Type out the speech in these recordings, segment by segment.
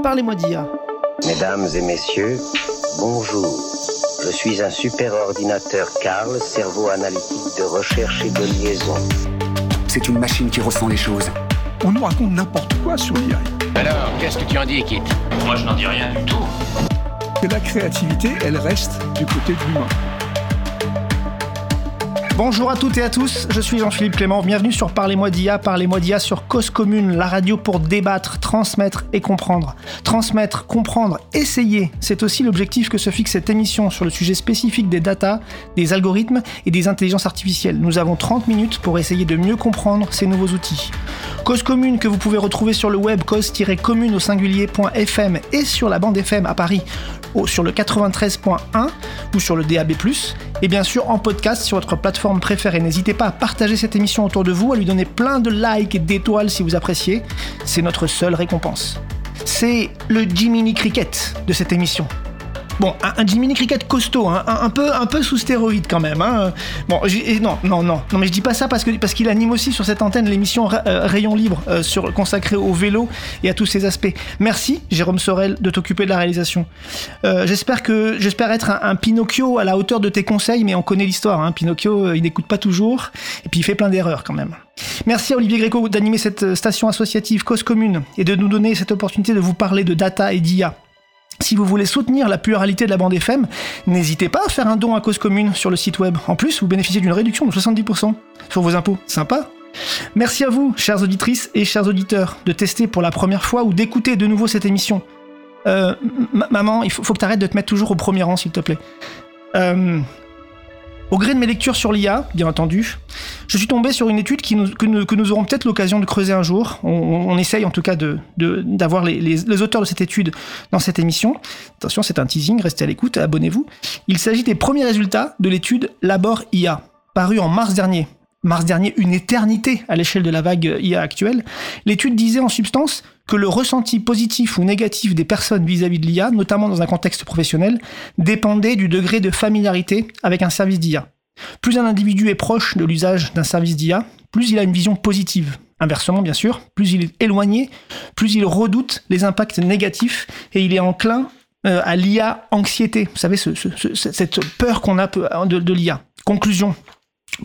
Parlez-moi d'IA. Mesdames et messieurs, bonjour. Je suis un super ordinateur Carl, cerveau analytique de recherche et de liaison. C'est une machine qui ressent les choses. On nous raconte n'importe quoi sur l'IA. Alors, qu'est-ce que tu en dis, Kit? Moi, je n'en dis rien du tout. Que la créativité, elle reste du côté de l'humain. Bonjour à toutes et à tous, je suis Jean-Philippe Clément, bienvenue sur Parlez-moi d'IA, Parlez-moi d'IA sur Cause Commune, la radio pour débattre, transmettre et comprendre. Transmettre, comprendre, essayer, c'est aussi l'objectif que se fixe cette émission sur le sujet spécifique des data, des algorithmes et des intelligences artificielles. Nous avons 30 minutes pour essayer de mieux comprendre ces nouveaux outils. Cause Commune que vous pouvez retrouver sur le web cause-commune au singulier.fm et sur la bande FM à Paris sur le 93.1 ou sur le DAB+, et bien sûr en podcast sur votre plateforme préférée. N'hésitez pas à partager cette émission autour de vous, à lui donner plein de likes et d'étoiles si vous appréciez. C'est notre seule récompense. C'est le Jiminy Cricket de cette émission. Bon, un, Jiminy Cricket costaud, hein, un, peu, un peu sous stéroïde quand même. Hein. Bon, non, non, non, non, mais je dis pas ça parce qu'il anime aussi sur cette antenne l'émission euh, Rayon Libre euh, sur, consacrée au vélo et à tous ses aspects. Merci, Jérôme Sorel, de t'occuper de la réalisation. Euh, j'espère être un, Pinocchio à la hauteur de tes conseils, mais on connaît l'histoire. Hein. Pinocchio, il n'écoute pas toujours et puis il fait plein d'erreurs quand même. Merci à Olivier Gréco d'animer cette station associative Cause Commune et de nous donner cette opportunité de vous parler de data et d'IA. Si vous voulez soutenir la pluralité de la bande FM, n'hésitez pas à faire un don à cause commune sur le site web. En plus, vous bénéficiez d'une réduction de 70% sur vos impôts. Sympa Merci à vous, chères auditrices et chers auditeurs, de tester pour la première fois ou d'écouter de nouveau cette émission. Euh, maman, il faut, que tu arrêtes de te mettre toujours au premier rang, s'il te plaît. Euh, au gré de mes lectures sur l'IA, bien entendu, je suis tombé sur une étude que, nous, aurons peut-être l'occasion de creuser un jour. On, essaye en tout cas d'avoir les, auteurs de cette étude dans cette émission. Attention, c'est un teasing, restez à l'écoute, abonnez-vous. Il s'agit des premiers résultats de l'étude Labor IA, parue en mars dernier. Mars dernier, une éternité à l'échelle de la vague IA actuelle. L'étude disait en substance que le ressenti positif ou négatif des personnes vis-à-vis de l'IA, notamment dans un contexte professionnel, dépendait du degré de familiarité avec un service d'IA. Plus un individu est proche de l'usage d'un service d'IA, plus il a une vision positive. Inversement, bien sûr, plus il est éloigné, plus il redoute les impacts négatifs et il est enclin euh, à l'IA anxiété. Vous savez, cette peur qu'on a de, de l'IA. Conclusion,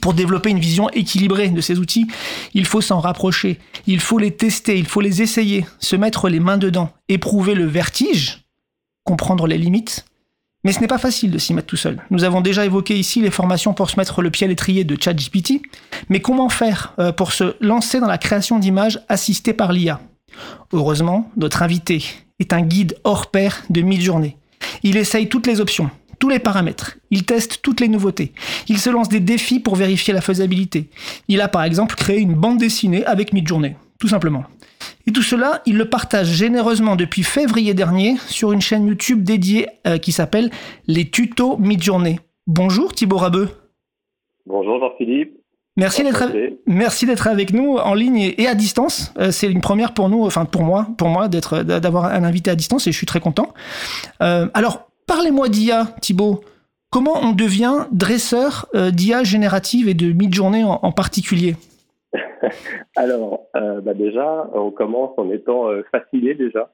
pour développer une vision équilibrée de ces outils, il faut s'en rapprocher, il faut les tester, il faut les essayer, se mettre les mains dedans, éprouver le vertige, comprendre les limites. Mais ce n'est pas facile de s'y mettre tout seul. Nous avons déjà évoqué ici les formations pour se mettre le pied à l'étrier de ChatGPT, mais comment faire euh, pour se lancer dans la création d'images assistées par l'IA Heureusement, notre invité est un guide hors pair de mid-journée. Il essaye toutes les options, tous les paramètres. Il teste toutes les nouveautés. Il se lance des défis pour vérifier la faisabilité. Il a par exemple créé une bande dessinée avec Midjourney, tout simplement. Et tout cela, il le partage généreusement depuis février dernier sur une chaîne YouTube dédiée euh, qui s'appelle Les tutos Midjourney. Bonjour Thibaut Rabeux. Bonjour Jean-Philippe. Merci d'être, merci d'être avec nous en ligne et, à distance. Euh, c'est une première pour nous, enfin pour moi, pour moi d'être, d'avoir un invité à distance et je suis très content. Euh, alors, Parlez-moi d'IA, Thibaut. Comment on devient dresseur euh, d'IA générative et de mid-journée en, particulier Alors, euh, bah déjà, on commence en étant euh, fasciné déjà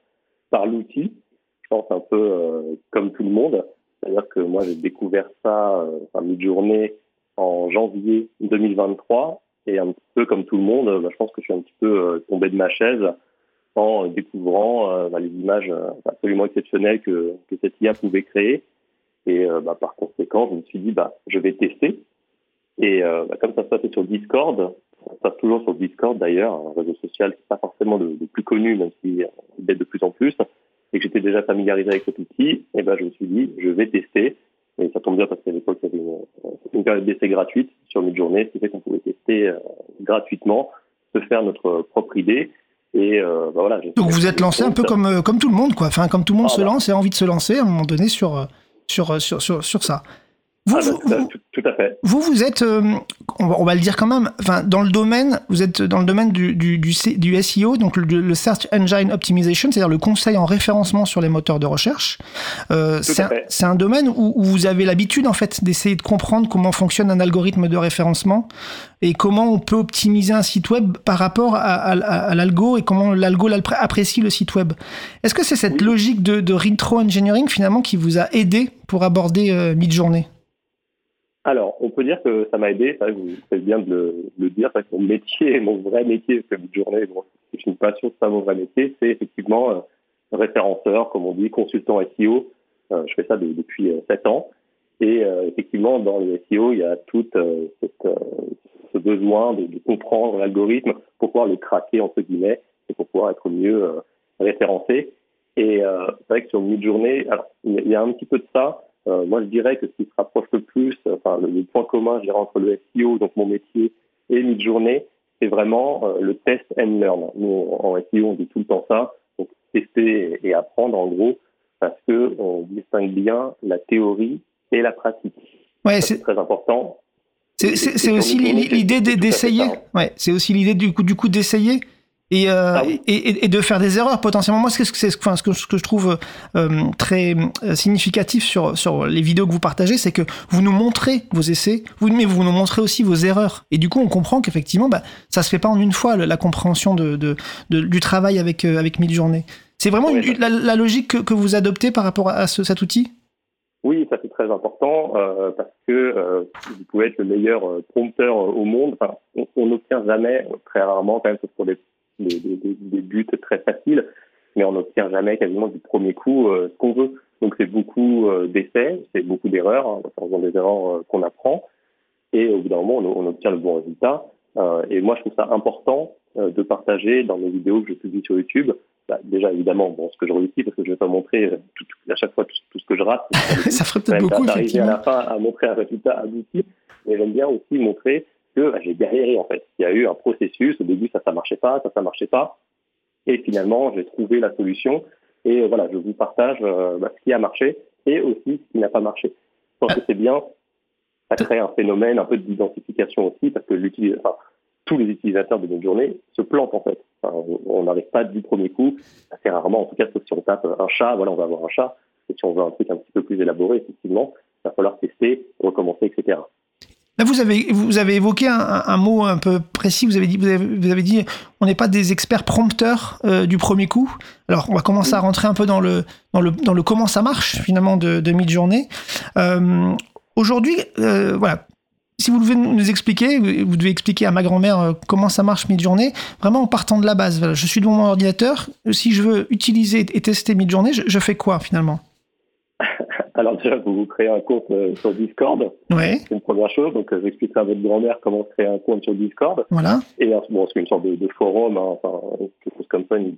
par l'outil. Je pense un peu comme tout le monde. C'est-à-dire que moi, j'ai découvert ça, enfin, mid-journée, en janvier 2023. Et un petit peu comme tout le monde, bah, je pense que je suis un petit peu tombé de ma chaise en découvrant euh, bah, les images euh, absolument exceptionnelles que, que cette IA pouvait créer. Et euh, bah, par conséquent, je me suis dit, bah, je vais tester. Et bah, comme ça se passait sur Discord, ça se passe toujours sur Discord d'ailleurs, un réseau social qui n'est pas forcément le, plus connu, même s'il il de plus en plus, et que j'étais déjà familiarisé avec cet outil, et ben je me suis dit, je vais tester. Et ça tombe bien parce qu'à l'époque, il y avait une, une période d'essai gratuite sur Midjourney, ce qui fait qu'on pouvait tester gratuitement, se faire notre propre idée. Et euh, bah voilà, Donc vous êtes lancé un peu comme, euh, comme tout le monde, quoi. Enfin, comme tout le monde se lance et a envie de se lancer à un moment donné sur, euh, sur, sur, sur, sur ça. Vous, Ah, vous, vous- tout, tout à fait. vous, vous êtes, euh, on, va, on va le dire quand même, enfin, dans le domaine, vous êtes dans le domaine du, du, du, C- du SEO, donc le, le Search Engine Optimization, c'est-à-dire le conseil en référencement sur les moteurs de recherche. Euh, c'est un, domaine où, où vous avez l'habitude, en fait, d'essayer de comprendre comment fonctionne un algorithme de référencement et comment on peut optimiser un site web par rapport à, à- à- à l'algo et comment l'algo apprécie le site web. Est-ce que c'est cette Oui. logique de, de retro-engineering, finalement, qui vous a aidé pour aborder euh, Midjourney? Alors, on peut dire que ça m'a aidé, ça, vous faites bien de le, de le dire, parce que mon métier, mon vrai métier, que une journée, bon, c'est une passion, c'est pas mon vrai métier, c'est effectivement euh, référenceur, comme on dit, consultant SEO. Euh, je fais ça de- depuis euh, ans. Et euh, effectivement, dans le SEO, il y a tout ce besoin de, de comprendre l'algorithme pour pouvoir le craquer, entre guillemets, et pour pouvoir être mieux référencé. Et c'est vrai que sur Midjourney, alors il y a- il y a un petit peu de ça. Euh, moi, je dirais que ce qui se rapproche le plus, enfin le, le point commun, je dirais, entre le SEO, donc mon métier, et Midjourney, c'est vraiment euh, le test and learn. Nous, en SEO, on dit tout le temps ça, donc tester et apprendre en gros, parce que on distingue bien la théorie et la pratique. Ouais, c'est très important. C'est- aussi l'idée d'essayer. Ouais, c'est aussi l'idée du coup, du coup d'essayer et, euh, Ah oui. et, de faire des erreurs potentiellement. Moi, c'est ce que, c'est ce que- enfin, ce que, ce que je trouve euh, très euh, significatif sur, sur les vidéos que vous partagez, c'est que vous nous montrez vos essais, vous, mais vous nous montrez aussi vos erreurs. Et du coup, on comprend qu'effectivement, bah, ça se fait pas en une fois le- la compréhension de, de- de- du travail avec euh, avec Midjourney. C'est vraiment une- la, la logique que, que vous adoptez par rapport à ce- cet outil? Oui, ça c'est très important euh, parce que euh, vous pouvez être le meilleur euh, prompteur au monde. Enfin, on n'obtient jamais, très rarement, quand même, sauf pour des, des, des- des- buts très faciles, mais on n'obtient jamais quasiment du premier coup euh, ce qu'on veut. Donc c'est beaucoup euh, d'essais, c'est beaucoup d'erreurs, hein, en faisant des erreurs euh, qu'on apprend, et au bout d'un moment on, on obtient le bon résultat. Euh, et moi je trouve ça important euh, de partager dans mes vidéos que je publie sur YouTube. Bah, déjà évidemment bon, ce que je réussis parce que je vais pas montrer euh, tout, à chaque fois tout, tout ce que je rate. ça ferait peut-être beaucoup d'arriver à effectivement. la fin à montrer un résultat abouti. Mais j'aime bien aussi montrer que bah, j'ai galéré en fait. Il y a eu un processus. Au début, ça, ça marchait pas, ça, ça marchait pas. Et finalement, j'ai trouvé la solution. Et euh, voilà, je vous partage euh, bah, ce qui a marché et aussi ce qui n'a pas marché. Je pense que c'est bien. Ça crée un phénomène un peu d'identification aussi parce que tous les utilisateurs de notre journée se plantent en fait. On n'arrive pas du premier coup, assez rarement. En tout cas, sauf si on tape un chat, voilà, on va avoir un chat. Et si on veut un truc un petit peu plus élaboré, effectivement, il va falloir tester, recommencer, etc. Là, vous avez, évoqué un, mot un peu précis. Vous avez dit, vous on n'est pas des experts prompteurs euh, du premier coup. Alors, on va commencer à rentrer un peu dans le, comment ça marche finalement de, de mid-journée. Euh, Aujourd'hui, euh, voilà. Si vous devez nous expliquer, vous devez expliquer à ma grand-mère comment ça marche mid-journée, vraiment en partant de la base. Je suis devant mon ordinateur. Si je veux utiliser et tester mid-journée, je fais quoi finalement? Alors déjà, vous vous créez un compte euh, sur Discord, Ouais, c'est une première chose. Donc, euh, j'expliquerai à votre grand-mère comment créer un compte sur Discord. voilà. Et bon, c'est une sorte de, de forum, hein, enfin, quelque chose comme ça. une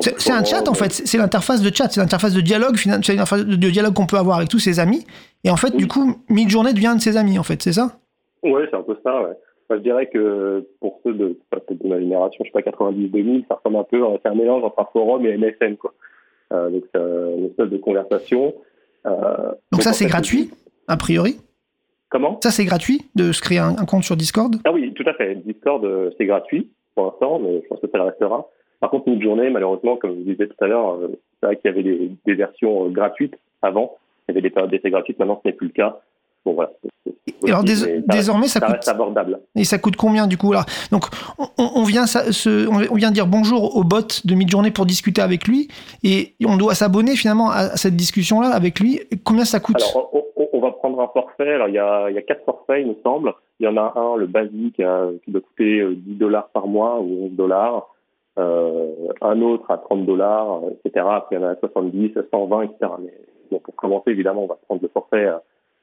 C'est un chat en euh, fait, c'est l'interface de chat, c'est l'interface de dialogue, c'est l'interface de dialogue qu'on peut avoir avec tous ses amis. Et en fait, Oui. du coup, Midjourney devient de ses amis, en fait, c'est ça? Oui, c'est un peu ça. Ouais. Moi, je dirais que pour ceux de, ma génération, je sais pas, 90-2000, ça ressemble un peu, euh, c'est un mélange entre un forum et MSN, quoi. Euh, donc, c'est une espèce de conversation. Euh, Donc ça, c'est gratuit, a priori. Comment? Ça, c'est gratuit de se créer un, un compte sur Discord? Ah oui, tout à fait. Discord, euh, c'est gratuit pour l'instant, mais je pense que ça le restera. Par contre, une journée, malheureusement, comme je vous disais tout à l'heure, euh, c'est vrai qu'il y avait des, des versions gratuites avant. Il y avait des périodes d'essai gratuites. Maintenant, ce n'est plus le cas. Bon, voilà. alors, dés- mais désormais, ça ça coûte, reste abordable. et ça coûte combien, du coup là Donc, on, vient ça- on vient dire bonjour au bot de Midjourney pour discuter avec lui, et on doit s'abonner finalement à cette discussion-là avec lui. Combien ça coûte? Alors, on, va prendre un forfait. Alors, il y a, il y a quatre forfaits, il me semble. Il y en a un, le basique, euh, qui doit coûter euh, 10 dollars par mois ou 11 dollars. Euh, un autre à 30 dollars, euh, etc. Après, il y en a à 70, 120, etc. Mais bon, pour commencer, évidemment, on va prendre le forfait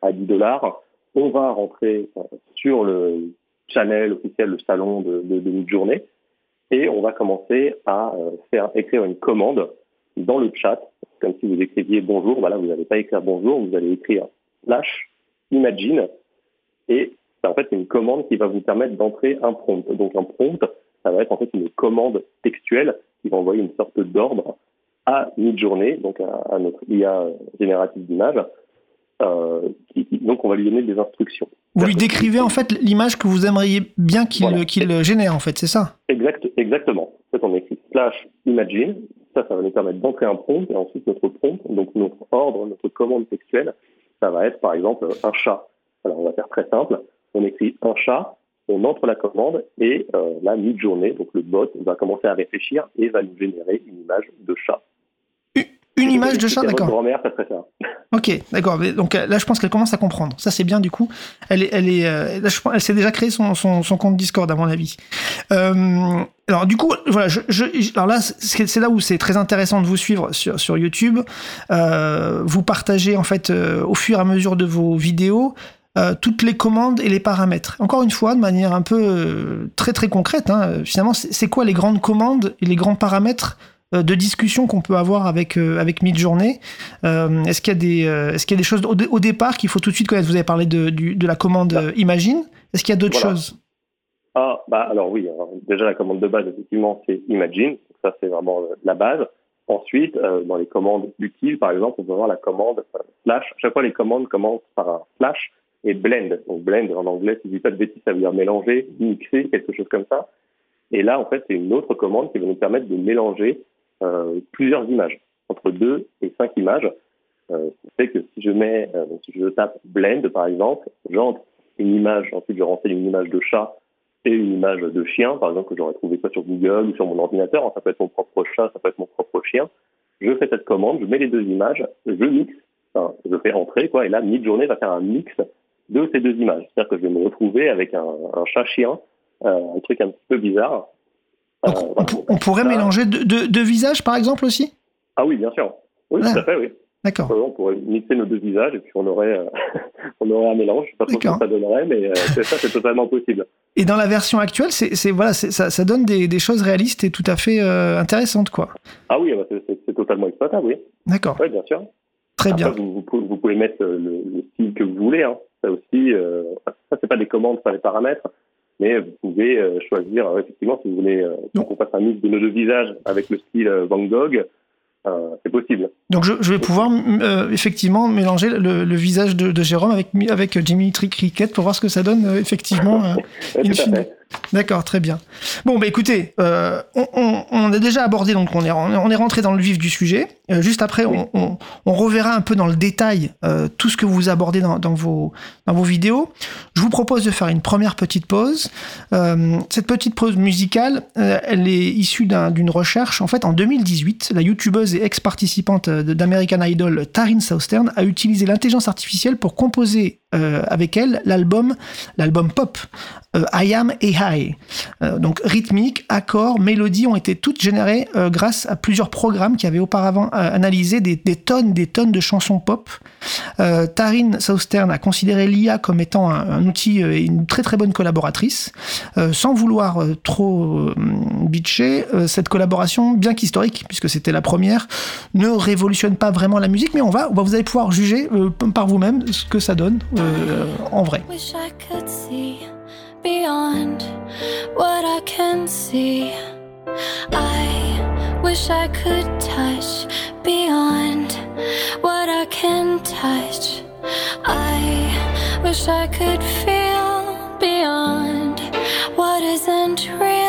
à, à 10 dollars. On va rentrer euh, sur le channel officiel, le salon de, de, de Midjourney, et on va commencer à euh, faire écrire une commande dans le chat, comme si vous écriviez bonjour. Voilà, vous n'allez pas écrire bonjour, vous allez écrire slash imagine, et bah, en fait une commande qui va vous permettre d'entrer un prompt. Donc un prompt, ça va être en fait une commande textuelle qui va envoyer une sorte d'ordre à Midjourney, donc à, à notre IA générative d'image, Euh, donc, on va lui donner des instructions. Vous lui décrivez en fait l'image que vous aimeriez bien qu'il Voilà. génère, en fait, c'est ça? Exact, exactement. En fait, on écrit slash imagine. Ça, ça va nous permettre d'entrer un prompt et ensuite notre prompt, donc notre ordre, notre commande textuelle, ça va être par exemple un chat. Alors, on va faire très simple. On écrit un chat, on entre la commande et euh, la mid-journée, donc le bot va commencer à réfléchir et va nous générer une image de chat. Une image de chat, d'accord. grand-mère, ça serait ça. Ok, d'accord. Donc euh, là, je pense qu'elle commence à comprendre. Ça, c'est bien du coup. Elle est, elle est, euh, là, je pense- elle s'est déjà créé son, son, son compte Discord à mon avis. Euh, alors du coup, voilà. Je, je- alors là, c'est là où c'est très intéressant de vous suivre sur, sur YouTube. Euh, vous partagez en fait euh, au fur et à mesure de vos vidéos. euh, toutes les commandes et les paramètres. Encore une fois, de manière un peu euh, très très concrète, hein, finalement, c'est quoi les grandes commandes et les grands paramètres de discussion qu'on peut avoir avec euh, avec Midjourney euh, Est-ce qu'il y a des euh, est-ce qu'il y a des choses au, dé- au départ qu'il faut tout de suite connaître? Vous avez parlé de, du- de la commande euh, Imagine. Est-ce qu'il y a d'autres Voilà. choses? Ah, bah alors oui, alors, déjà la commande de base, effectivement, c'est imagine. Donc, ça, c'est vraiment euh, la base. Ensuite, euh, dans les commandes utiles, par exemple, on peut avoir la commande euh, slash. À chaque fois, les commandes commencent par un slash et blend. Donc blend, en anglais, si je dis pas de bêtises, ça veut dire mélanger, mixer, quelque chose comme ça. Et là, en fait, c'est une autre commande qui va nous permettre de mélanger euh, plusieurs images, entre deux et cinq images. Euh, fait que si je mets, euh, si je tape blend, par exemple, j'entre une image, ensuite je renseigne une image de chat et une image de chien, par exemple, que j'aurais trouvé soit sur Google ou sur mon ordinateur. Ça peut être mon propre chat, ça peut être mon propre chien. Je fais cette commande, je mets les deux images, je mixe, enfin, je fais entrer, quoi, et là, mid-journée va faire un mix de ces deux images. C'est-à-dire que je vais me retrouver avec un, un chat-chien, euh, un truc un petit peu bizarre. Donc, Euh, on, voilà. pour- on pourrait Ça- mélanger deux deux- deux visages, par exemple, aussi? Ah oui, bien sûr. Oui, Ah. tout à fait, oui. D'accord. Euh, On pourrait mixer nos deux visages et puis on aurait, euh, on aurait un mélange. Je sais pas ce que ça donnerait, mais euh, ça, c'est totalement possible. Et dans la version actuelle, c'est voilà, ça, ça donne des, des choses réalistes et tout à fait intéressantes, quoi. Ah oui, bah, c'est- totalement exploitable, oui. D'accord. Oui, bien sûr. Très Après, bien. Vous, vous pouvez, vous pouvez mettre le, le style que vous voulez. Hein. Ça aussi, ça c'est pas des commandes, c'est des paramètres, mais vous pouvez euh, choisir euh, effectivement si vous voulez euh, qu'on fasse un mix de nos deux visages avec le style Van Gogh, euh, c'est possible. Donc je, je vais pouvoir euh, effectivement mélanger le, le visage de, de Jérôme avec, avec Dimitri Cricket pour voir ce que ça donne euh, effectivement. in fine. fait. D'accord, très bien. Bon, bah écoutez, euh, on, on- a déjà abordé, donc on est, on est rentré dans le vif du sujet. Euh, juste après, on, on- reverra un peu dans le détail euh, tout ce que vous abordez dans, dans vos, dans vos vidéos. Je vous propose de faire une première petite pause. Cette petite pause musicale, elle est issue d'un- d'une recherche. En fait, en 2018, la youtubeuse et ex-participante d'American Idol, Taryn Southern, a utilisé l'intelligence artificielle pour composer euh, avec elle l'album, l'album pop euh, I Am AI. Euh, donc rythmique, accords, mélodies ont été toutes générées grâce à plusieurs programmes qui avaient auparavant analysé des, tonnes, des tonnes de chansons pop. Taryn Southern a considéré l'IA comme étant un, outil et une très très bonne collaboratrice. Sans vouloir trop bitcher, cette collaboration, bien qu'historique, puisque c'était la première, ne révolutionne pas vraiment la musique, mais on va, vous allez pouvoir juger par vous-même ce que ça donne de. Wish I could see beyond what I can see. I wish I could touch beyond what I can touch. I wish I could feel beyond what isn't real.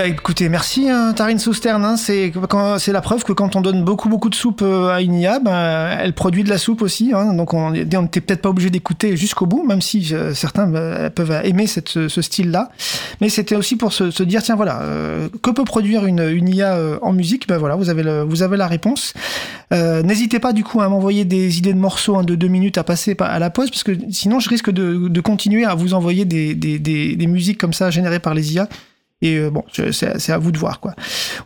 Bah écoutez, merci hein, Tarine Sousterne. hein. c'est la preuve que quand on donne beaucoup beaucoup de soupe euh, à une IA, bah, elle produit de la soupe aussi. hein. donc on n'était peut-être pas obligé d'écouter jusqu'au bout, même si euh, certains bah, peuvent aimer ce, style-là. Mais c'était aussi pour se, dire tiens voilà, euh, que peut produire une, IA en musique? Ben voilà, vous avez le, vous avez la réponse. Euh, N'hésitez pas du coup à m'envoyer des idées de morceaux hein, de deux minutes à passer pa- à la pause, parce que sinon je risque de, de continuer à vous envoyer des, des, des, des musiques comme ça générées par les IA. Et euh, bon, c'est à vous de voir quoi.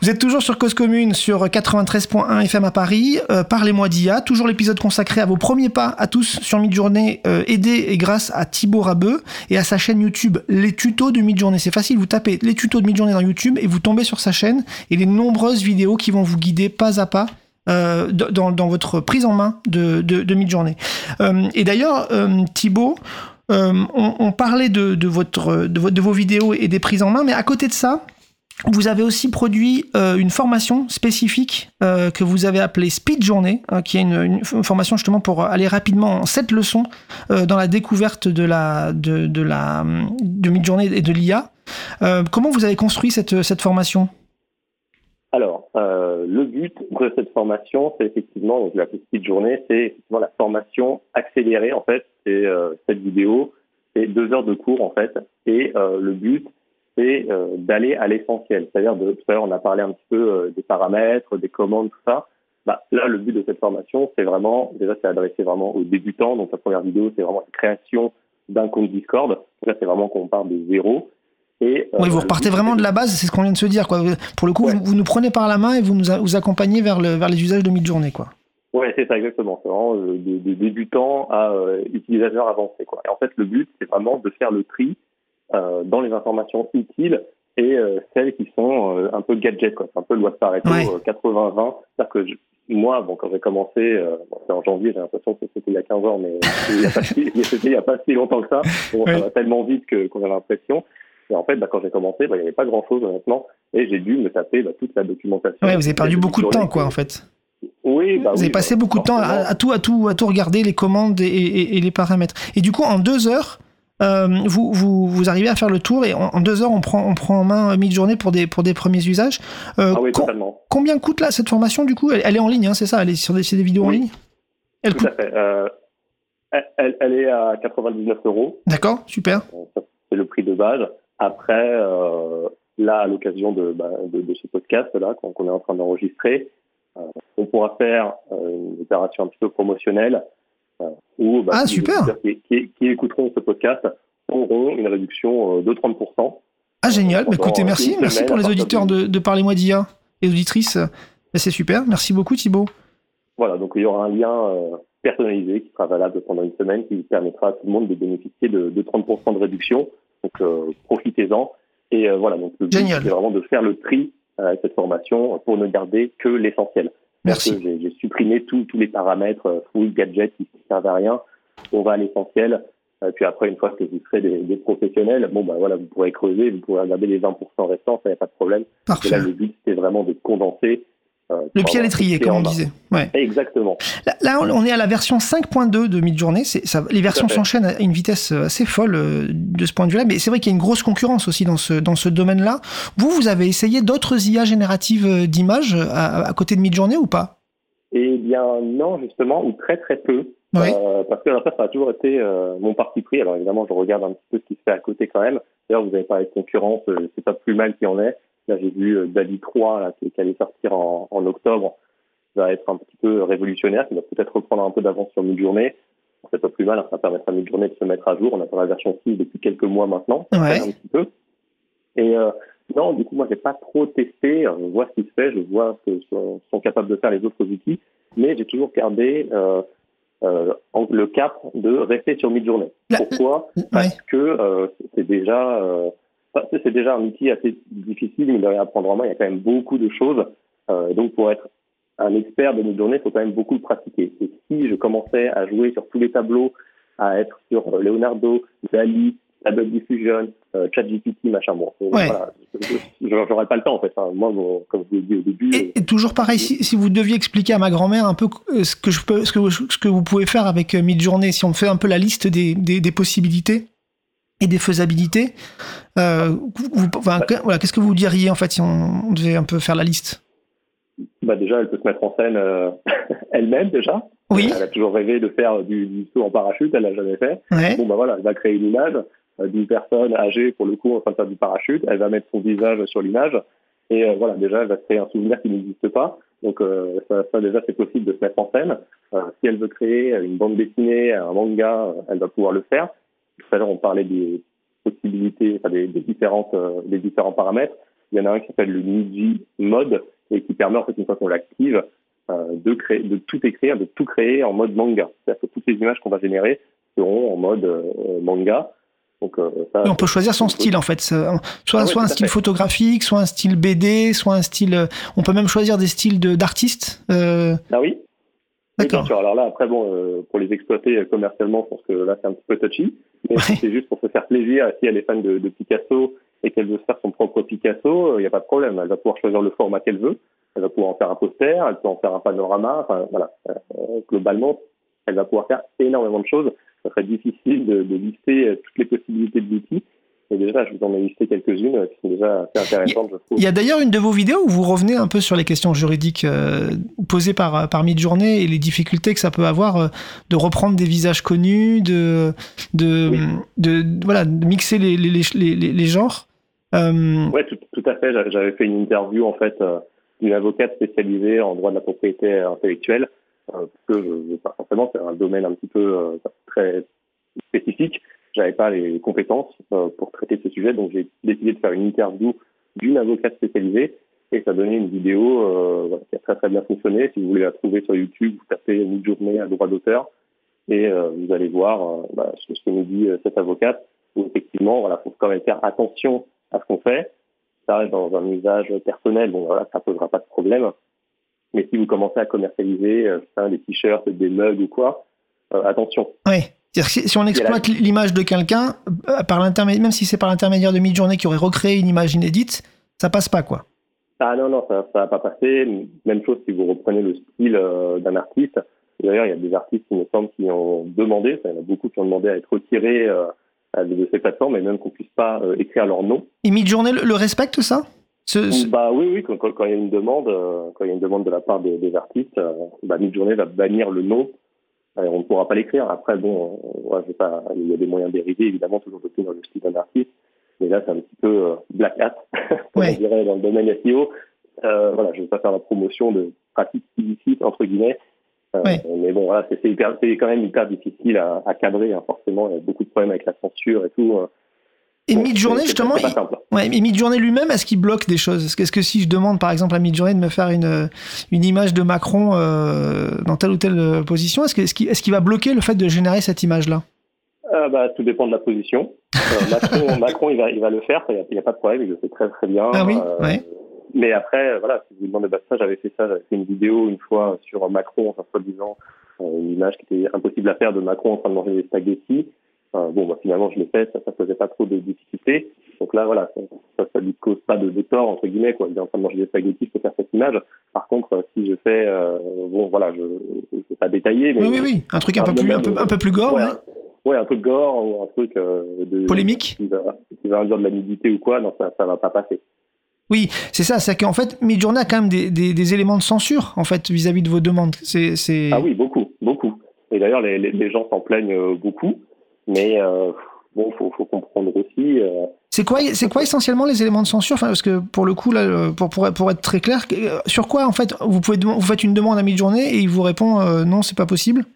Vous êtes toujours sur Cause Commune sur 93.1 FM à Paris. Euh, Parlez-moi d'IA, toujours l'épisode consacré à vos premiers pas à tous sur Midjourney, euh, aidé et grâce à Thibaut Rabeux et à sa chaîne YouTube Les Tutos de Midjourney. C'est facile, vous tapez les tutos de Midjourney dans YouTube et vous tombez sur sa chaîne et les nombreuses vidéos qui vont vous guider pas à pas. euh, dans, dans votre prise en main de, de, de Midjourney. Euh, et d'ailleurs, euh, Thibaut, on, on parlait de, vos vidéos et des prises en main, mais à côté de ça, vous avez aussi produit euh, une formation spécifique euh, que vous avez appelée Speed Journée, hein, qui est une, formation justement pour aller rapidement en sept leçons euh, dans la découverte de la de, de la de et de l'IA. Euh, comment vous avez construit cette, cette formation? Alors, euh, le but de cette formation, c'est effectivement, donc la petite journée, c'est effectivement la formation accélérée. En fait, c'est euh, cette vidéo, c'est deux heures de cours en fait, et euh, le but, c'est euh, d'aller à l'essentiel. C'est-à-dire, de, tout à l'heure, on a parlé un petit peu des paramètres, des commandes, tout ça. Bah, là, le but de cette formation, c'est vraiment, déjà, c'est adressé vraiment aux débutants. Donc, la première vidéo, c'est vraiment la création d'un compte Discord. Donc là, c'est vraiment qu'on part de zéro. Et, euh, Oui, vous repartez vraiment de la base, c'est ce qu'on vient de se dire. Quoi. Pour le coup, Ouais. vous, vous nous prenez par la main et vous nous a- vous accompagnez vers, le, vers les usages de Midjourney. Quoi. Ouais, c'est ça exactement. C'est vraiment euh, de, de débutants à euh, utilisateurs avancés. Quoi. Et en fait, le but, c'est vraiment de faire le tri euh, dans les informations utiles et celles qui sont un peu gadgets. Quoi. C'est un peu loi de Pareto Ouais. euh, 80-20. C'est-à-dire que je- moi, bon, quand j'ai commencé, bon, c'était en janvier, j'ai l'impression que c'était il y a 15 ans, mais il n'y a, pas si- c'était il y a pas si longtemps que ça. Bon, Ouais. Ça va tellement vite que, qu'on a l'impression. Et en fait, bah, quand j'ai commencé, bah, il n'y avait pas grand-chose honnêtement. Et j'ai dû me taper bah, toute la documentation. Ouais, vous avez perdu beaucoup de temps, quoi, en fait. Oui, bah Vous oui, avez passé beaucoup de temps à, tout, à, tout, à tout regarder, les commandes et, et- et les paramètres. Et du coup, en deux heures, euh, vous, vous, vous arrivez à faire le tour et en, en deux heures, on prend, on prend en main mid-journée pour des, pour des premiers usages. Euh, Ah oui, com- totalement. combien coûte là cette formation du coup? Elle, elle est en ligne, hein, c'est ça? Elle est sur des, c'est des vidéos en ligne? Elle Tout coûte. à fait. Euh, elle- elle, est à 99 euros. D'accord, super. C'est le prix de base. Après, euh, là, à l'occasion de, bah, de, de ce podcast-là qu'on qu'on est en train d'enregistrer, euh, on pourra faire euh, une opération un petit peu promotionnelle où bah, Ah, super. Qui, qui, qui écouteront ce podcast auront une réduction de 30%. Ah, génial. Bah, écoutez, merci. Merci semaine pour les auditeurs de- de, Parlez-moi d'IA et auditrices. Bah, c'est super. Merci beaucoup, Thibaut. Voilà, donc il y aura un lien personnalisé qui sera valable pendant une semaine qui permettra à tout le monde de bénéficier de, de 30% de réduction. Donc euh, profitez-en. Et euh, voilà, donc le but c'est vraiment de faire le tri euh, avec cette formation pour ne garder que l'essentiel. Merci. J'ai supprimé tous les paramètres full gadgets qui ne servent à rien. On va à l'essentiel. Puis après, une fois que vous serez des, des professionnels, bon bah voilà, vous pourrez creuser, vous pourrez regarder les 20% restants, ça n'y a pas de problème. Et Parfait. là, le but c'était vraiment de condenser. Euh, Le pied à l'étrier, comme on disait. Ouais. Exactement. Là, là, on est à la version 5.2 de Midjourney. Ça, les versions s'enchaînent à une vitesse euh, assez folle euh, de ce point de vue-là. Mais c'est vrai qu'il y a une grosse concurrence aussi dans ce, dans ce domaine-là. Vous, vous avez essayé d'autres IA génératives d'images à, à côté de Midjourney ou pas? Eh bien, non, justement, ou très très peu. Oui. Euh, parce que après, ça a toujours été euh, mon parti pris. Alors évidemment, je regarde un petit peu ce qui se fait à côté quand même. D'ailleurs, vous avez parlé de concurrence, c'est pas plus mal qu'il y en ait. Là, j'ai vu euh, Dali 3 là, qui, qui allait sortir en, en octobre. Ça va être un petit peu révolutionnaire, qui va peut-être reprendre un peu d'avance sur Midjourney. C'est pas plus mal, hein, ça permettra à Midjourney de se mettre à jour. On attend la version 6 depuis quelques mois maintenant. Ouais. un petit peu. Et euh, non, du coup, moi, j'ai pas trop testé. Euh, Je vois ce qui se fait, je vois ce que sont, sont capables de faire les autres outils, mais j'ai toujours gardé euh, euh, le cap de rester sur Midjourney. La- Pourquoi? Parce que euh, c'est déjà, enfin, c'est déjà un outil assez difficile, mais à prendre en main. Il y a quand même beaucoup de choses. Euh, donc, pour être un expert de Midjourney, il faut quand même beaucoup le pratiquer. Et si je commençais à jouer sur tous les tableaux, à être sur euh, Leonardo, Dali, Stable Diffusion, euh, ChatGPT, machin, bon, Ouais. voilà, j'aurais pas le temps en fait. hein. Moi, comme je vous l'ai dit au début, Et, et toujours pareil, si, si vous deviez expliquer à ma grand-mère un peu ce que, je peux, ce, que, ce que vous pouvez faire avec Midjourney, si on fait un peu la liste des, des, des possibilités, et des faisabilités. Euh, vous- enfin, que- voilà, qu'est-ce que vous diriez en fait si on devait un peu faire la liste? Bah déjà, elle peut se mettre en scène euh, elle-même déjà. Oui. Elle a toujours rêvé de faire du, du saut en parachute, elle l'a jamais fait. Ouais. Bon bah voilà, elle va créer une image euh, d'une personne âgée pour le coup en train de faire du parachute. Elle va mettre son visage sur l'image et euh, voilà déjà elle va créer un souvenir qui n'existe pas. Donc euh, ça, ça, déjà c'est possible de se mettre en scène. Si elle veut créer une bande dessinée, un manga, elle va pouvoir le faire. Tout à l'heure on parlait des possibilités, enfin, des, des différentes euh, des différents paramètres. Il y en a un qui s'appelle le Niji Mode et qui permet en fait une fois qu'on l'active euh, de créer, de tout écrire, de tout créer en mode manga. C'est-à-dire que toutes les images qu'on va générer seront en mode euh, manga. Donc, ça, on peut choisir son style en fait, soit, Ah soit un style fait. photographique, soit un style BD, soit un style. On peut même choisir des styles de- d'artistes. Ah oui D'accord. Alors là, après, bon, euh, pour les exploiter euh, commercialement, je pense que là, c'est un petit peu touchy. Mais si c'est juste pour se faire plaisir. Si elle est fan de, de Picasso et qu'elle veut faire son propre Picasso, il n'y a pas de problème. Elle va pouvoir choisir le format qu'elle veut. Elle va pouvoir en faire un poster, elle peut en faire un panorama. Enfin, voilà. Euh, globalement, elle va pouvoir faire énormément de choses. Ça serait difficile de, de lister euh, toutes les possibilités de l'outil. Mais déjà, je vous en ai listé quelques-unes euh, qui sont déjà assez intéressantes, je trouve. Il y a d'ailleurs une de vos vidéos où vous revenez un peu sur les questions juridiques euh, posées par, par Midjourney et les difficultés que ça peut avoir euh, de reprendre des visages connus, de, de, Oui. de, voilà, de mixer les, les, les, les, genres. Euh, Ouais, tout, tout à fait. J'a- J'avais fait une interview en fait euh, d'une avocate spécialisée en droit de la propriété intellectuelle, euh, parce que je, forcément c'est un domaine un petit peu euh, très spécifique. J'avais pas les compétences euh, pour traiter ce sujet, donc j'ai décidé de faire une interview d'une avocate spécialisée et ça donnait une vidéo euh, voilà, qui a très très bien fonctionné. Si vous voulez la trouver sur YouTube, vous tapez une journée à droit d'auteur et euh, vous allez voir euh, bah, ce que nous dit cette avocate. Où effectivement, voilà, faut quand même faire attention à ce qu'on fait. Ça reste dans un usage personnel, bon voilà, ça posera pas de problème. Mais si vous commencez à commercialiser euh, des t-shirts, des mugs ou quoi, euh, attention. que si, si on exploite l'image de quelqu'un, par l'intermédiaire, même si c'est par l'intermédiaire de Midjourney qui aurait recréé une image inédite, ça passe pas quoi. Ah non, non, ça va pas passer. Même chose si vous reprenez le style euh, d'un artiste. D'ailleurs, il y a des artistes qui me semble qui ont demandé, il y en a beaucoup qui ont demandé à être retirés euh, de ces plateformes et même qu'on puisse pas euh, écrire leur nom. Et Midjourney le, le respecte ça? Ce- ce- Bah oui, oui, quand, quand- quand il y a une demande, quand il y a une demande de la part des, des artistes, bah, Midjourney va bannir le nom. On ne pourra pas l'écrire. Après, bon, ouais, pas, il y a des moyens dérivés, évidemment, toujours de dans le style d'un artiste. Mais là, c'est un petit peu euh, black hat, comme Ouais. on dirait dans le domaine SEO. Euh, voilà, je ne vais pas faire la promotion de pratiques illicites, entre guillemets. Euh, Ouais. Mais bon, voilà, c'est quand même hyper difficile à, à cadrer, hein, forcément. Il y a beaucoup de problèmes avec la censure et tout. Et Bon, c'est- justement, il-. Ouais, mais Midjourney lui-même, est-ce qu'il bloque des choses? Est-ce que, si je demande par exemple à Midjourney de me faire une, une image de Macron euh, dans telle ou telle position, est-ce qu'il va bloquer le fait de générer cette image-là? Euh, bah, tout dépend de la position. Euh, Macron, Macron, il va, il va le faire, il n'y a, pas de problème, il le fait très très bien. Ah oui, Euh, ouais. Mais après, euh, voilà, si vous demandez, bah, ça, j'avais fait ça, j'avais fait une vidéo une fois sur Macron, enfin, soi-disant, une image qui était impossible à faire de Macron en train de manger des spaghettis. Euh, bon, bah, finalement, je l'ai fait, ça, ça faisait pas trop de difficultés. Donc là, voilà, ça, ça lui cause pas de, de tort, entre guillemets, quoi. Il est en train de manger des spaghettis, je peux faire cette image. Par contre, si je fais, euh, bon, voilà, je ne vais pas détailler, mais. Oui, oui, oui. Un truc un peu Ah, plus, même, un peu, un peu plus gore, Ouais, ouais. Ouais, un de gore ou un truc euh, de Polémique qui va, qui va induire de la nudité ou quoi, non, ça, ça va pas passer. Oui, c'est ça. C'est qu'en fait, Midjourney a quand même des, des- des éléments de censure en fait vis-à-vis de vos demandes. C'est, c'est... Ah oui, beaucoup, beaucoup. Et d'ailleurs, les, les, les gens s'en plaignent euh, beaucoup, mais euh, bon, faut, faut comprendre aussi. euh, C'est quoi, c'est quoi essentiellement les éléments de censure? Enfin, Parce que pour le coup, là, pour, pour, pour être très clair, sur quoi en fait vous, pouvez, vous faites une demande à Midjourney et il vous répond euh, non, c'est pas possible?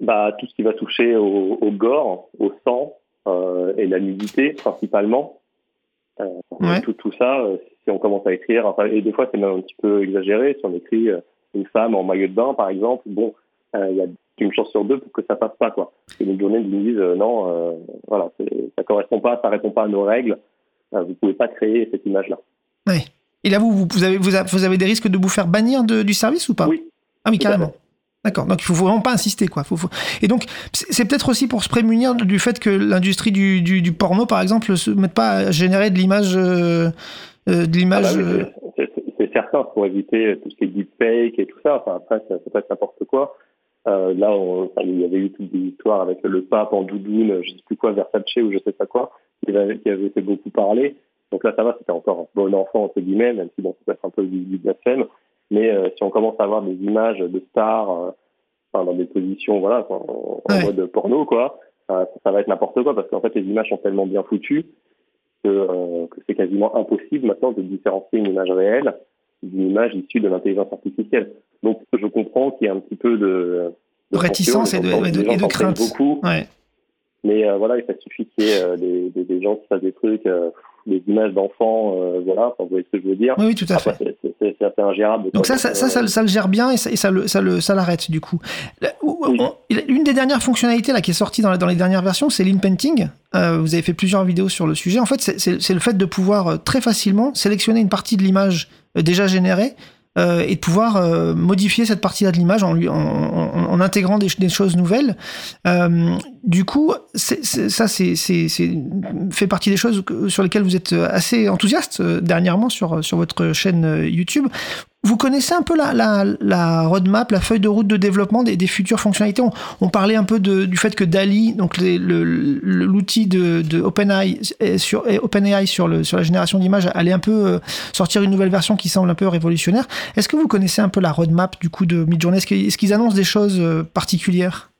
Bah, tout ce qui va toucher au, au gore, au sang euh, et la nudité principalement. Euh, Ouais. tout, tout ça, euh, si on commence à écrire, enfin, et des fois c'est même un petit peu exagéré, si on écrit une femme en maillot de bain par exemple, bon, il y a une chance sur deux pour que ça passe pas quoi. Et les journées nous disent euh, non, euh, voilà, ça correspond pas, ça répond pas à nos règles, euh, vous pouvez pas créer cette image là. Et là, vous, vous, avez, vous, avez, des risques de vous faire bannir de- du service ou pas? Oui. Ah oui, carrément. D'accord. Donc il faut vraiment pas insister, quoi. Faut, faut- Et donc c'est peut-être aussi pour se prémunir du fait que l'industrie du, du, du porno, par exemple, se mette pas à générer de l'image, euh, euh, de Ah bah l'image. euh, c'est- certain pour éviter tout ce qui est deepfake et tout ça. Enfin, après, ça, ça peut être n'importe quoi. Euh, là, on- enfin, il y avait eu toute des histoires avec le pape en doudoune, je sais plus quoi, Versace ou je sais pas quoi, qui avait, qui avait fait beaucoup parler. Donc là, ça va, c'était encore un bon enfant, entre guillemets, même si bon, ça peut être un peu du, du blasphème. Mais euh, si on commence à avoir des images de stars euh, enfin, dans des positions, voilà, en, en Ouais. mode porno, quoi, euh, ça, ça va être n'importe quoi, parce qu'en fait, les images sont tellement bien foutues que, euh, que c'est quasiment impossible maintenant de différencier une image réelle d'une image issue de l'intelligence artificielle. Donc, je comprends qu'il y ait un petit peu de, De réticence et de- et et crainte. Beaucoup, Ouais. mais euh, voilà, il suffit qu'il y ait euh, des, des, des gens qui fassent des trucs, des images d'enfants, euh, voilà, vous voyez ce que je veux dire. Oui, oui, tout à Après, fait. c'est- assez ingérable. Donc ça, ça, ça, ça, le- ça le gère bien et ça, et ça le, ça le, ça l'arrête du coup. Oui. L'une des dernières fonctionnalités là qui est sortie dans, la- dans les dernières versions, c'est l'in-painting. Euh, vous avez fait plusieurs vidéos sur le sujet. En fait, c'est le fait de pouvoir euh, très facilement sélectionner une partie de l'image euh, déjà générée euh, et de pouvoir euh, modifier cette partie-là de l'image en, en, en- en intégrant des, des choses nouvelles. Euh, du coup, ça, c'est fait partie des choses sur lesquelles vous êtes assez enthousiaste euh, dernièrement sur, sur votre chaîne euh, YouTube. Vous connaissez un peu la, la, la roadmap, la feuille de route de développement des, des futures fonctionnalités on, on parlait un peu de, du fait que DALI, donc les- le- le- l'outil de, de OpenAI sur, OpenAI sur, le, sur la génération d'images, allait un peu euh, sortir une nouvelle version qui semble un peu révolutionnaire. Est-ce que vous connaissez un peu la roadmap du coup de Midjourney? Est-ce qu'ils est-ce qu'ils annoncent des choses euh, particulières?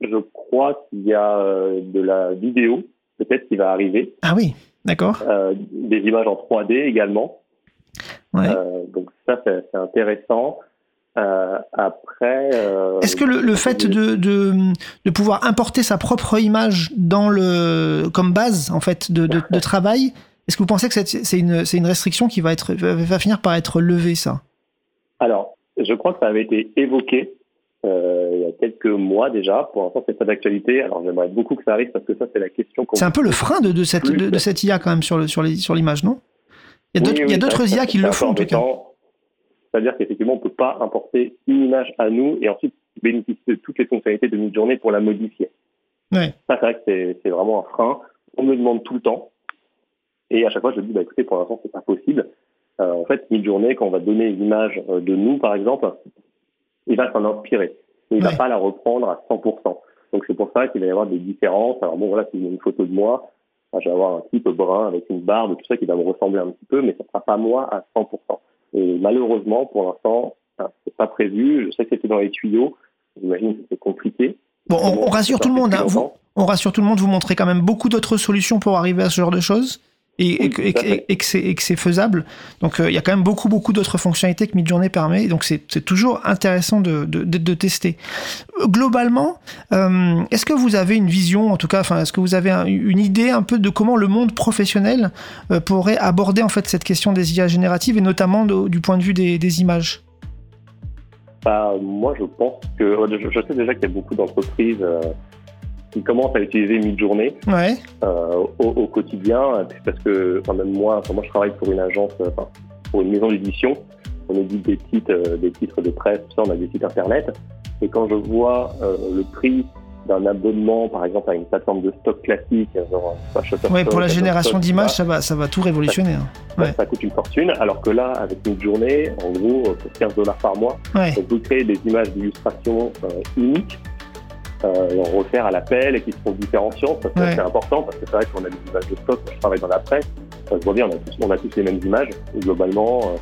Je crois qu'il y a euh, de la vidéo, peut-être qui va arriver, Ah oui, d'accord. euh, des images en 3D également. Ouais. Euh, donc ça, c'est intéressant. Euh, après, euh, Est-ce que le, le fait de, de, de pouvoir importer sa propre image dans le, comme base en fait de, de, de travail, est-ce que vous pensez que c'est une, c'est une restriction qui va, être, va finir par être levée, ça? Alors, je crois que ça avait été évoqué euh, il y a quelques mois déjà. Pour l'instant, c'est pas d'actualité. Alors, j'aimerais beaucoup que ça arrive parce que ça, c'est la question qu'on C'est un peu le frein de, de, cette, de, de cette IA quand même sur le- sur les- sur l'image, non? Il y a Oui, d'autres oui, IA qui le font en tout cas. C'est-à-dire qu'effectivement, on ne peut pas importer une image à nous et ensuite bénéficier de toutes les fonctionnalités de mid-journée pour la modifier. Ouais. Ça, c'est vrai que c'est- vraiment un frein. On me le demande tout le temps. Et à chaque fois, je dis, bah, écoutez, pour l'instant, c'est pas possible. Euh, en fait, mid-journée, quand on va donner une image euh, de nous, par exemple, il va s'en inspirer. Mais il Ouais. va pas la reprendre à 100%. Donc, c'est pour ça qu'il va y avoir des différences. Alors, bon, voilà, si j'ai une photo de moi, bah, je vais avoir un type brun avec une barbe, tout ça qui va me ressembler un petit peu, mais ça sera pas moi à 100%. Et malheureusement, pour l'instant, enfin, c'est pas prévu. Je sais que c'était dans les tuyaux. J'imagine que c'est compliqué. Bon, on, on rassure tout le monde. hein. Vous, on rassure tout le monde. Vous montrez quand même beaucoup d'autres solutions pour arriver à ce genre de choses. Et, que- et et c'est- et que c'est faisable. Donc euh, il y a quand même beaucoup beaucoup d'autres fonctionnalités que Midjourney permet. Et donc c'est toujours intéressant de, de, de- de tester. Euh, Globalement, euh, est-ce que vous avez une vision, en tout cas, enfin, est-ce que vous avez un- une idée un peu de comment le monde professionnel euh, pourrait aborder en fait cette question des IA génératives et notamment du point de vue des, des images? Bah, moi, je pense que je, je sais déjà qu'il y a beaucoup d'entreprises qui commencent à utiliser Midjourney Ouais, euh, au, au quotidien, parce que enfin, même moi, enfin, moi, je travaille pour une agence, euh, enfin, pour une maison d'édition. On édite des titres, euh, des titres de presse, tout ça, on a des sites internet. Et quand je vois euh, le prix d'un abonnement, par exemple, à une plateforme de stock classique, genre ouais pour la génération d'images, ça va, ça va tout révolutionner. hein. ça, ouais. ça coûte une fortune. Alors que là, avec une journée, en gros, pour 15 dollars par mois, Ouais. on peut créer des images d'illustration euh, uniques et en refaire à l'appel et qui seront différenciantes. Ça, c'est Ouais. assez important parce que c'est vrai qu'on a des images de stock. Je travaille dans la presse. Ça se voit bien, on a tous, on a tous les mêmes images. Et globalement, euh,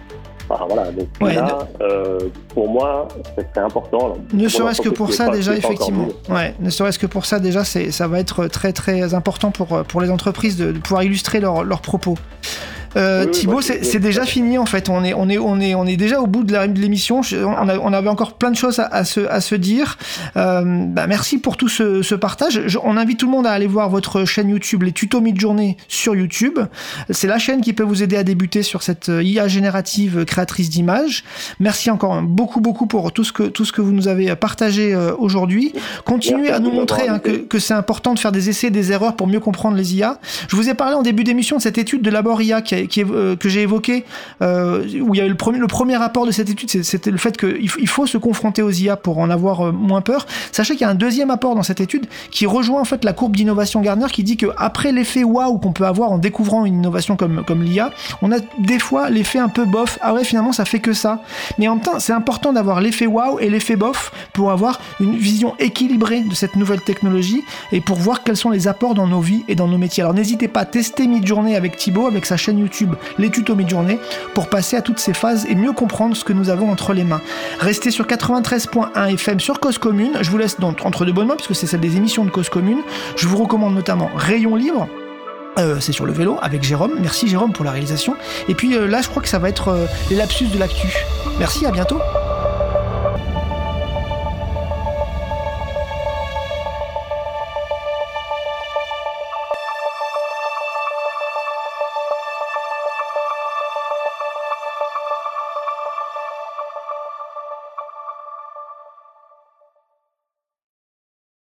voilà. Donc Ouais, là, euh, pour moi, ça serait important. Alors, Ne serait-ce que pour ça pas- déjà effectivement. Ouais, ne serait-ce que pour ça déjà c'est ça va être très très important pour euh, pour les entreprises de, de pouvoir illustrer leurs leurs propos. Euh, Oui, Thibaut, moi, c'est déjà fini en fait. On est on est on est on est déjà au bout de l'émission. On, on avait encore plein de choses à, à se à se dire. Euh, bah, merci pour tout ce, ce partage. Je- on invite tout le monde à aller voir votre chaîne YouTube, les tutos mid-journée sur YouTube. C'est la chaîne qui peut vous aider à débuter sur cette euh, IA générative créatrice d'images. Merci encore beaucoup beaucoup pour tout ce que tout ce que vous nous avez partagé aujourd'hui. Continuez à nous montrer hein, que, que c'est important de faire des essais, des erreurs pour mieux comprendre les IA. Je vous ai parlé en début d'émission de cette étude de Labor IA qui a euh, que j'ai évoqué, euh, où il y a eu le premier, le premier rapport de cette étude, c'était le fait qu'il faut, se confronter aux IA pour en avoir euh, moins peur. Sachez qu'il y a un deuxième apport dans cette étude qui rejoint en fait la courbe d'innovation Gardner qui dit que après l'effet waouh qu'on peut avoir en découvrant une innovation comme, comme l'IA, on a des fois l'effet un peu bof. Ah ouais, finalement ça fait que ça. Mais en même temps, c'est important d'avoir l'effet waouh et l'effet bof pour avoir une vision équilibrée de cette nouvelle technologie et pour voir quels sont les apports dans nos vies et dans nos métiers. Alors n'hésitez pas à tester Midjourney avec Thibaut, avec sa chaîne YouTube Les Tutos Midjourney, pour passer à toutes ces phases et mieux comprendre ce que nous avons entre les mains. Restez sur 93.1 FM sur Cause Commune. Je vous laisse entre de bonnes mains puisque c'est celle des émissions de Cause Commune. Je vous recommande notamment Rayon Libre. Euh, c'est sur le vélo avec Jérôme. Merci Jérôme pour la réalisation. Et puis euh, là, je crois que ça va être euh, les lapsus de l'actu. Merci, à bientôt.